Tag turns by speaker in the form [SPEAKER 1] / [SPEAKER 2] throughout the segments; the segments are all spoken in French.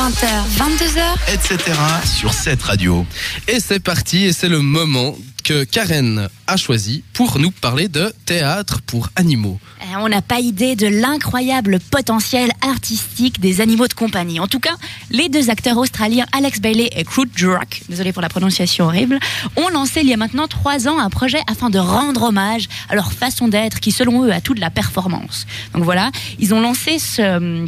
[SPEAKER 1] 20h, 22h,
[SPEAKER 2] etc. sur cette radio.
[SPEAKER 3] Et c'est parti, et c'est le moment que Karen a choisi pour nous parler de théâtre pour animaux.
[SPEAKER 1] Eh, On n'a pas idée de l'incroyable potentiel artistique des animaux de compagnie. En tout cas, les deux acteurs australiens Alex Bailey et Crute Druck, désolé pour la prononciation horrible, ont lancé il y a maintenant trois ans un projet afin de rendre hommage à leur façon d'être qui, selon eux, a tout de la performance. Donc voilà, ils ont lancé ce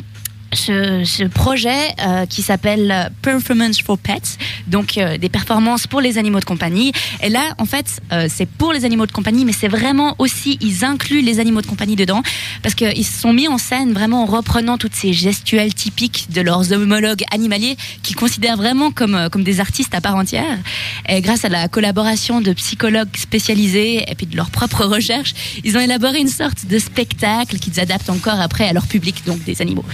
[SPEAKER 1] ce, ce projet euh, qui s'appelle euh, Performance for Pets, donc euh, des performances pour les animaux de compagnie. Et là, en fait, euh, c'est pour les animaux de compagnie, mais c'est vraiment aussi, ils incluent les animaux de compagnie dedans, parce qu'ils se sont mis en scène vraiment en reprenant toutes ces gestuelles typiques de leurs homologues animaliers, qu'ils considèrent vraiment comme, euh, comme des artistes à part entière. Et grâce à la collaboration de psychologues spécialisés et puis de leurs propres recherches, ils ont élaboré une sorte de spectacle qu'ils adaptent encore après à leur public, donc des animaux.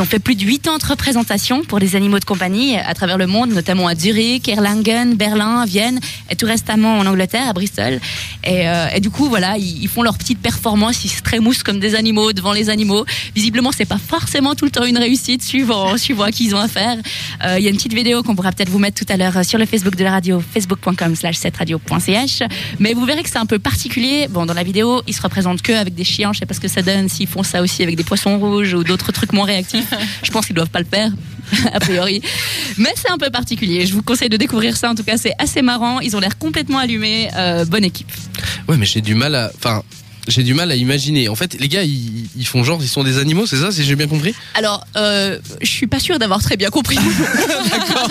[SPEAKER 1] Ont fait plus de 80 représentations pour des animaux de compagnie à travers le monde, notamment à Zurich, Erlangen, Berlin, Vienne et tout récemment en Angleterre, à Bristol. Et, euh, du coup, voilà, ils, ils font leur petite performance, ils se trémoussent comme des animaux devant les animaux. Visiblement, c'est pas forcément tout le temps une réussite, suivant, suivant à qui ils ont affaire. Euh, Il y a une petite vidéo qu'on pourra peut-être vous mettre tout à l'heure sur le Facebook de la radio, facebook.com slash 7radio.ch. Mais vous verrez que c'est un peu particulier. Bon, dans la vidéo, ils se représentent que avec des chiens. Je sais pas ce que ça donne s'ils font ça aussi avec des poissons rouges ou d'autres trucs moins réactifs. Je pense qu'ils doivent pas le faire, a priori. Mais c'est un peu particulier. Je vous conseille de découvrir ça. En tout cas, c'est assez marrant. Ils ont l'air complètement allumés. Euh, bonne équipe.
[SPEAKER 3] Ouais, mais j'ai du mal à. Enfin. J'ai du mal à imaginer. En fait, les gars, ils, ils font genre, ils sont des animaux, c'est ça, si j'ai bien compris?
[SPEAKER 1] Alors, euh, je suis pas sûre d'avoir très bien compris.
[SPEAKER 3] D'accord.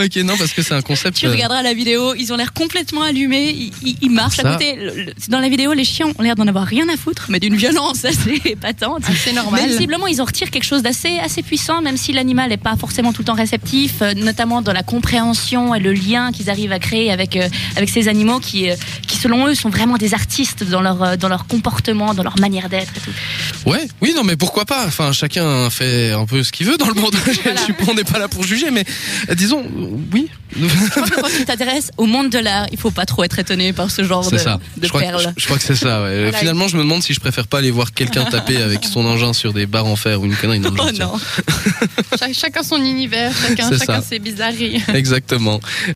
[SPEAKER 3] ok, non, parce que c'est un concept.
[SPEAKER 1] tu
[SPEAKER 3] euh,
[SPEAKER 1] regarderas la vidéo, ils ont l'air complètement allumés, ils, ils- ils marchent
[SPEAKER 3] Ça.
[SPEAKER 1] à côté. Le- le- Dans la vidéo, les chiens ont l'air d'en avoir rien à foutre, mais d'une violence assez épatante.
[SPEAKER 4] C'est normal.
[SPEAKER 1] Mais visiblement, ils en retirent quelque chose d'assez assez puissant, même si l'animal n'est pas forcément tout le temps réceptif, euh, notamment dans la compréhension et le lien qu'ils arrivent à créer avec, euh, avec ces animaux qui, euh, qui, selon eux, sont vraiment des artistes dans leur, euh, dans leur comportement, dans leur manière d'être et tout.
[SPEAKER 3] Ouais, oui, non, mais pourquoi pas? Enfin, chacun fait un peu ce qu'il veut dans le monde. Je suis pas- on n'est pas là pour juger, mais euh, disons, oui.
[SPEAKER 1] Je crois que quand tu t'intéresses au monde de l'art, il faut pas trop être étonné par ce genre de,
[SPEAKER 3] C'est ça.
[SPEAKER 1] de
[SPEAKER 3] je, crois que,
[SPEAKER 1] perles.
[SPEAKER 3] je, je crois que c'est ça. ouais.
[SPEAKER 1] Voilà.
[SPEAKER 3] Finalement, je me demande si je préfère pas aller voir quelqu'un taper avec son engin sur des barres en fer ou une connerie. Non, je
[SPEAKER 1] Oh non.
[SPEAKER 4] Cha- chacun son univers, chacun,
[SPEAKER 3] C'est
[SPEAKER 4] chacun
[SPEAKER 3] ça.
[SPEAKER 4] ses bizarreries.
[SPEAKER 3] Exactement.